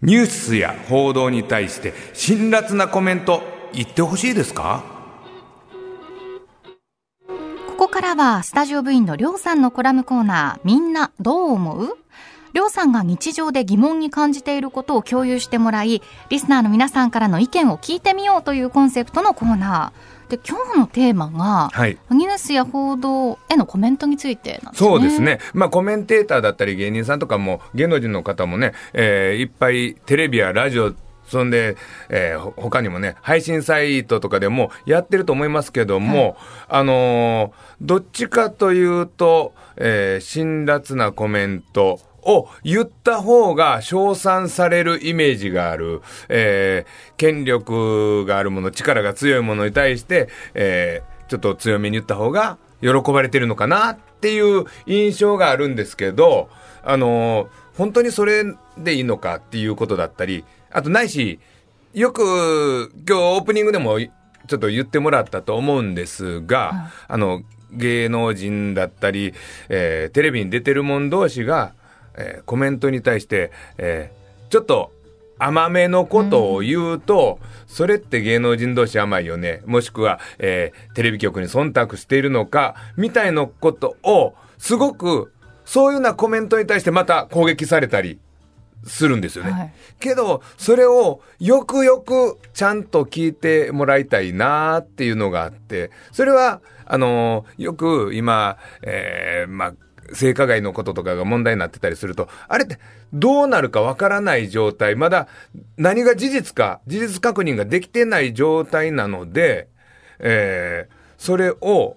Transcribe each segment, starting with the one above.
ニュースや報道に対して辛辣なコメント言ってほしいですか？ここからはスタジオ部員のりょうさんのコラムコーナーみんなどう思う？りょうさんが日常で疑問に感じていることを共有してもらいリスナーの皆さんからの意見を聞いてみようというコンセプトのコーナーで今日のテーマが、はいニュースや報道へのコメントについてなんですね。そうですね。まあコメンテーターだったり芸人さんとかも芸能人の方もね、えーいっぱいテレビやラジオそんで、えーほ他にもね、配信サイトとかでもやってると思いますけども、あのーどっちかというと、えー辛辣なコメントを言った方が称賛されるイメージがある、えー権力があるもの、力が強いものに対して、えーちょっと強めに言った方が喜ばれてるのかなっていう印象があるんですけど、あのー本当にそれでいいのかっていうことだったり、あとないし、よく今日オープニングでもちょっと言ってもらったと思うんですが、あの、芸能人だったり、えーテレビに出てる者同士が、えーコメントに対して、えーちょっと甘めのことを言うと、それって芸能人同士甘いよね。もしくは、えーテレビ局に忖度しているのか、みたいなことを、すごく、そういうようなコメントに対してまた攻撃されたりするんですよね。はいけど、それをよくよくちゃんと聞いてもらいたいなっていうのがあって、それは、あのよく今、えーまあ、性加害のこととかが問題になってたりすると、あれってどうなるかわからない状態、まだ何が事実か、事実確認ができてない状態なので、えーそれを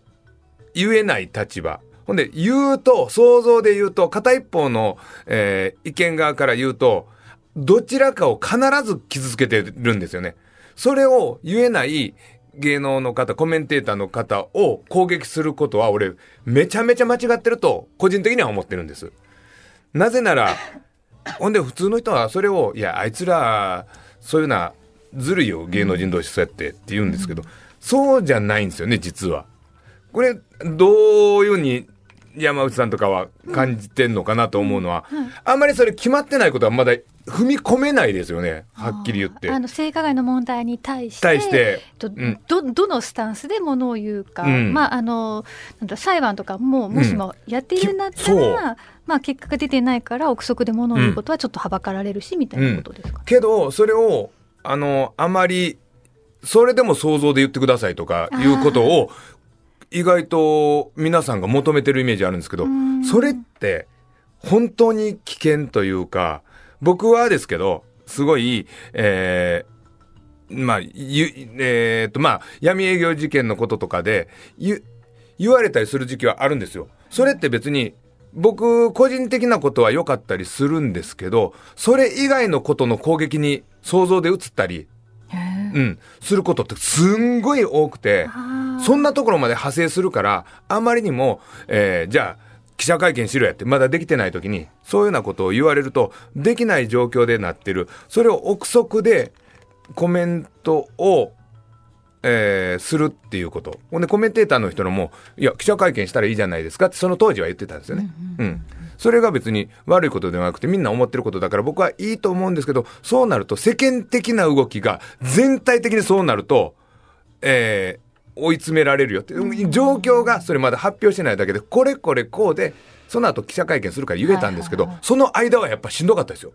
言えない立場。ほんで、言うと、想像で言うと、片一方の、えー意見側から言うと、どちらかを必ず傷つけてるんですよね。それを言えない芸能の方、コメンテーターの方を攻撃することは、俺、めちゃめちゃ間違ってると、個人的には思ってるんです。なぜなら、ほんで普通の人はそれを、いや、あいつら、そういうな、ずるいよ、芸能人同士そうやってって言うんですけど、そうじゃないんですよね、実は。これ、どういうふうに山内さんとかは感じてんのかなと思うのは、あんまりそれ決まってないことはまだ踏み込めないですよね、はっきり言って。あ。の性加害の問題に対して対して。とうん。どどのスタンスでものを言うか、うん。まああのなんだ裁判とかももしもやっているんだったきそう。ら、まあ結果が出てないから憶測でものを言うことはちょっとはばかられるし、みたいなことですか、けど、それを、あの、あまり、それでも想像で言ってくださいとかいうことを、意外と皆さんが求めてるイメージあるんですけどん、それって本当に危険というか、僕はですけど、すごい、えーまあ、ゆ、えーっと、まあ、闇営業事件のこととかで、ゆ、言われたりする時期はあるんですよ。それって別に、僕、個人的なことは良かったりするんですけど、それ以外のことの攻撃に想像で移ったり、うん、することってすんごい多くて、そんなところまで派生するから、あまりにも、えーじゃあ、記者会見しろやって、まだできてない時に、そういうようなことを言われると、できない状況でなってる。それを憶測でコメントを、えーするっていうこと。ほんで、コメンテーターの人のも、いや、記者会見したらいいじゃないですかって、その当時は言ってたんですよね。うん。それが別に悪いことではなくて、みんな思ってることだから僕はいいと思うんですけど、そうなると世間的な動きが全体的にそうなると、えー追い詰められるよって、状況がそれまだ発表してないだけで、これこれこうで、その後記者会見するから言えたんですけど、その間はやっぱしんどかったですよ。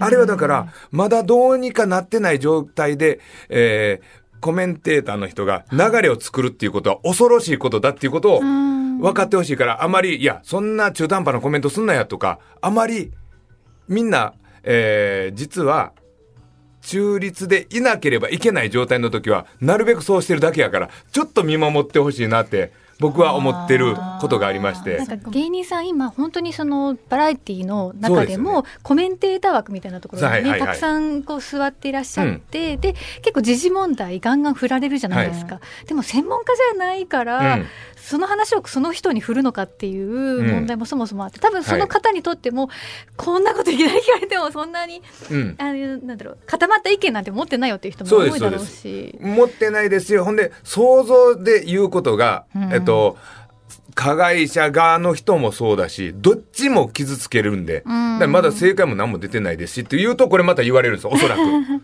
あれはだから、まだどうにかなってない状態で、えーコメンテーターの人が流れを作るっていうことは恐ろしいことだっていうことを分かってほしいから、あまり、いや、そんな中途半端なコメントすんなやとか、あまり、みんな、えー実は、中立でいなければいけない状態の時は、なるべくそうしてるだけやから、ちょっと見守ってほしいなって、僕は思ってることがありまして。なん。か芸人さん今本当にそのバラエティの中でもコメンテーター枠みたいなところにね、はいはいはいたくさんこう座っていらっしゃって、で結構時事問題ガンガン振られるじゃないですか、でも専門家じゃないから、うんその話をその人に振るのかっていう問題もそもそもあって多分その方にとっても、こんなこといきなり聞かれてもそんなにうん。あのなんだろう固まった意見なんて持ってないよっていう人も多いだろうし。持ってないですよ。ほんで、想像で言うことが、うんえっと、加害者側の人もそうだし、どっちも傷つけるんで、だからまだ正解も何も出てないですしって言うと、これまた言われるんですよ、おそらく。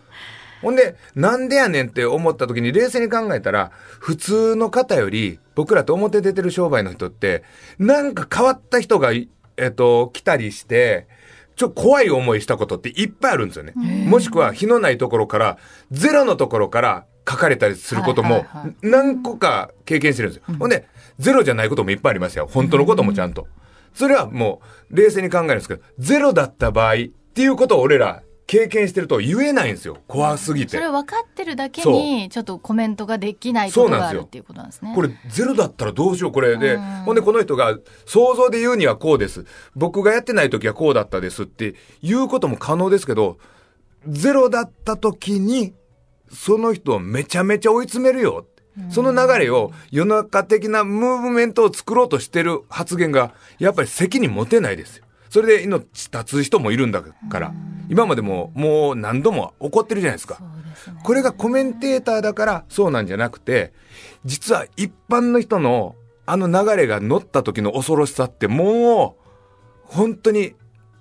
ほんで、なんでやねんって思った時に冷静に考えたら、普通の方より、僕らと表出てる商売の人って、なんか変わった人が、えっと、来たりして、ちょ怖い思いしたことっていっぱいあるんですよね。もしくは、火のないところから、ゼロのところから書かれたりすることも何個か経験してるんですよ。ほんで、ゼロじゃないこともいっぱいありますよ。本当のこともちゃんと。それはもう、冷静に考えるんですけど、ゼロだった場合っていうことを俺ら、経験してると言えないんですよ。怖すぎて。それ分かってるだけにちょっとコメントができないことがあるっていうことなんですね。これゼロだったらどうしようこれで、うんほんでこの人が想像で言うにはこうです僕がやってない時はこうだったですって言うことも可能ですけどゼロだった時にその人をめちゃめちゃ追い詰めるよその流れを世の中的なムーブメントを作ろうとしてる発言がやっぱり責任持てないですよ。それで命絶つ人もいるんだから。今までももう何度も起こってるじゃないですか。すね。これがコメンテーターだからそうなんじゃなくて、実は一般の人のあの流れが乗った時の恐ろしさってもう、本当に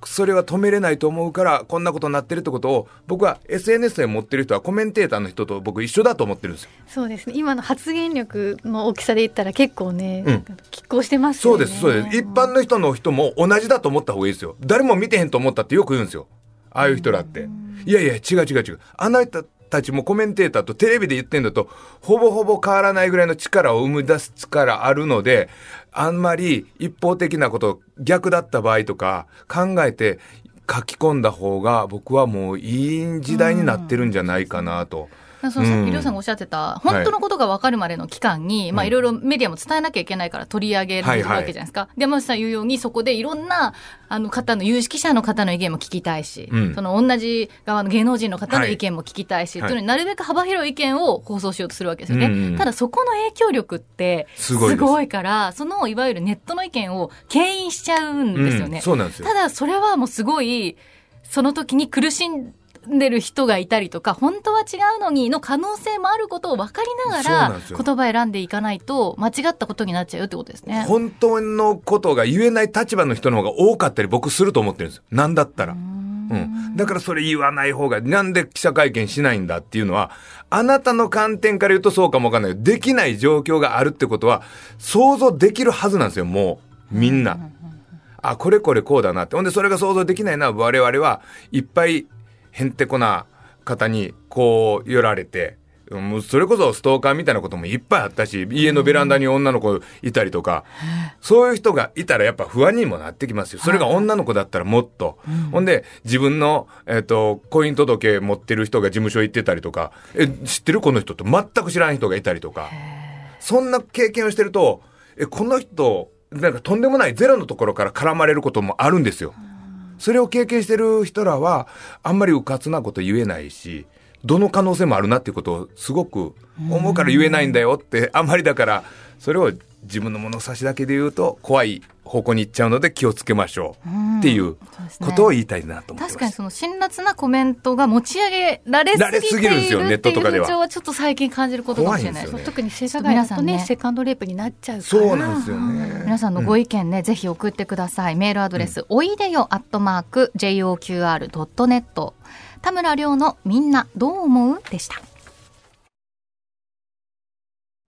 それは止めれないと思うからこんなことになってるってことを僕は SNS で持ってる人はコメンテーターの人と僕一緒だと思ってるんですよ。そうですね今の発言力の大きさで言ったら結構ね、うん拮抗してますよねそうです、そうです。一般の人の人も同じだと思った方がいいですよ。誰も見てへんと思ったってよく言うんですよ。ああいう人らって。いやいや、違う違う違う。あなたたちもコメンテーターとテレビで言ってんだと、ほぼほぼ変わらないぐらいの力を生み出す力あるので、あんまり一方的なこと、逆だった場合とか考えて書き込んだ方が僕はもういい時代になってるんじゃないかなと。そのさっうん。きりょうさんがおっしゃってた、本当のことが分かるまでの期間に、まあうん。いろいろメディアも伝えなきゃいけないから取り上げるわけじゃないですか。で、山内さん言うように、そこでいろんな、あの方の、有識者の方の意見も聞きたいし、うん。その同じ側の芸能人の方の意見も聞きたいし、はい。というのになるべく幅広い意見を放送しようとするわけですよね。ただそこの影響力って、すごいから、そのいわゆるネットの意見を牽引しちゃうんですよね。た。だそれはもうすごいその時に苦しんでる人がいたりとか本当は違うのにの可能性もあることを分かりながら言葉選んでいかないと間違ったことになっちゃうよってことですね。本当のことが言えない立場の人の方が多かったり僕すると思ってるんですよ。なんだったら。うん。だからそれ言わない方が、なんで記者会見しないんだっていうのは、あなたの観点から言うとそうかもわかんないけど、できない状況があるってことは、想像できるはずなんですよ、もう。みんな。あ、これこれこうだなって。ほんで、それが想像できないのは、我々はいっぱいへんてこな方に、こう、寄られて、もうそれこそストーカーみたいなこともいっぱいあったし、家のベランダに女の子いたりとか、そういう人がいたらやっぱ不安にもなってきますよ。それが女の子だったらもっと。ほんで、自分の、えっ、と、婚姻届持ってる人が事務所行ってたりとか、え、知ってるこの人って全く知らん人がいたりとか。そんな経験をしてると、え、この人、なんかとんでもないゼロのところから絡まれることもあるんですよ。それを経験してる人らは、あんまりうかつなこと言えないし、どの可能性もあるなっていうことをすごく思うから言えないんだよって、あんまりだから、それを自分の物差しだけで言うと怖い方向に行っちゃうので気をつけましょうっていうことを言いたいなと思ってます。確かにその辛辣なコメントが持ち上げられすぎていぎるんですよネッるっていうトとかでは。ちょっと最近感じることかもしれない。ね。特に性加害だとね皆さんね。セカンドレイプになっちゃうから。そうなんですよね。皆さんのご意見ね、ぜひ送ってください。メールアドレス、おいでよアットマーク JOQR.net 田村亮のみんなどう思う？でした。